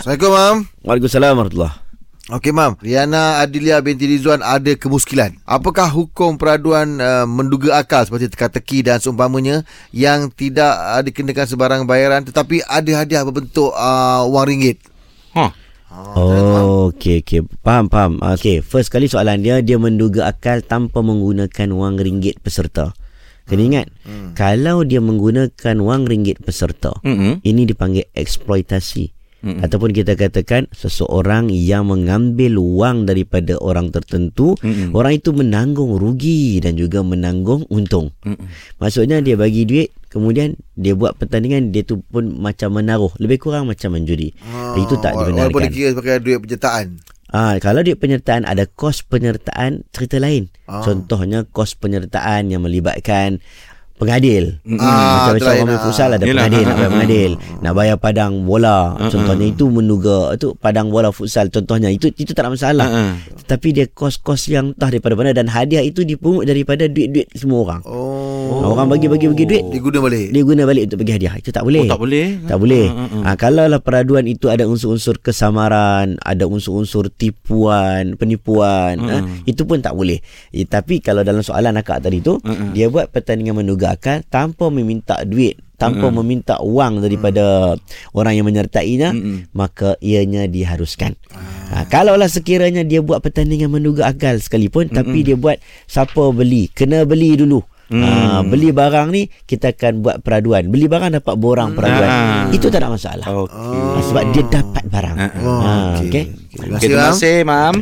Assalamualaikum, Mam. Waalaikumsalam warahmatullahi Okey, Mam. Riana Adilia binti Rizwan ada kemuskilan. Apakah hukum peraduan uh, menduga akal seperti teka-teki dan seumpamanya yang tidak uh, dikenakan sebarang bayaran tetapi ada hadiah berbentuk uh, wang ringgit? Ha. Oh, okey okey. Faham faham. Okey, first kali soalan dia dia menduga akal tanpa menggunakan wang ringgit peserta. Kena ingat, hmm. kalau dia menggunakan wang ringgit peserta, Mm-mm. ini dipanggil eksploitasi. Mm-mm. Ataupun kita katakan seseorang yang mengambil wang daripada orang tertentu, Mm-mm. orang itu menanggung rugi dan juga menanggung untung. Mm-mm. Maksudnya dia bagi duit, kemudian dia buat pertandingan, dia tu pun macam menaruh, lebih kurang macam menjudi. Itu tak Ah, Walaupun dibenarkan. dikira sebagai duit penyertaan. Ah, kalau duit penyertaan ada kos penyertaan cerita lain. Ah. Contohnya kos penyertaan yang melibatkan pengadil. Mm-mm. Ah, Macam macam orang main futsal ada Yelah, pengadil, nak bayar pengadil, nak bayar padang bola. Contohnya itu menduga itu padang bola futsal contohnya itu itu tak ada masalah. Ah, ah. Tapi dia kos-kos yang entah daripada mana dan hadiah itu dipungut daripada duit-duit semua orang. Oh. Orang bagi-bagi-bagi duit, Dia guna balik. dia guna balik untuk bagi hadiah. Itu tak boleh. Oh, tak boleh. Tak boleh. Ah, ah, ah. Ha, kalau lah peraduan itu ada unsur-unsur kesamaran, ada unsur-unsur tipuan, penipuan, Mm. ha, itu pun tak boleh. Eh, tapi kalau dalam soalan akak tadi tu, Mm-mm. dia buat pertandingan menduga akal tanpa meminta duit, tanpa Mm-mm. meminta wang daripada orang yang menyertainya, Mm-mm. maka ianya diharuskan. Ha, kalaulah sekiranya dia buat pertandingan menduga akal sekalipun, tapi dia buat siapa beli, kena beli dulu. Ha, beli barang ni kita akan buat peraduan. Beli barang dapat borang peraduan. Ah. Itu tak ada masalah. Okey. Ha, sebab dia dapat barang. Ah, Oh, Ha, okey. okey. Terima Okay, kasih, terima kasih, Mam.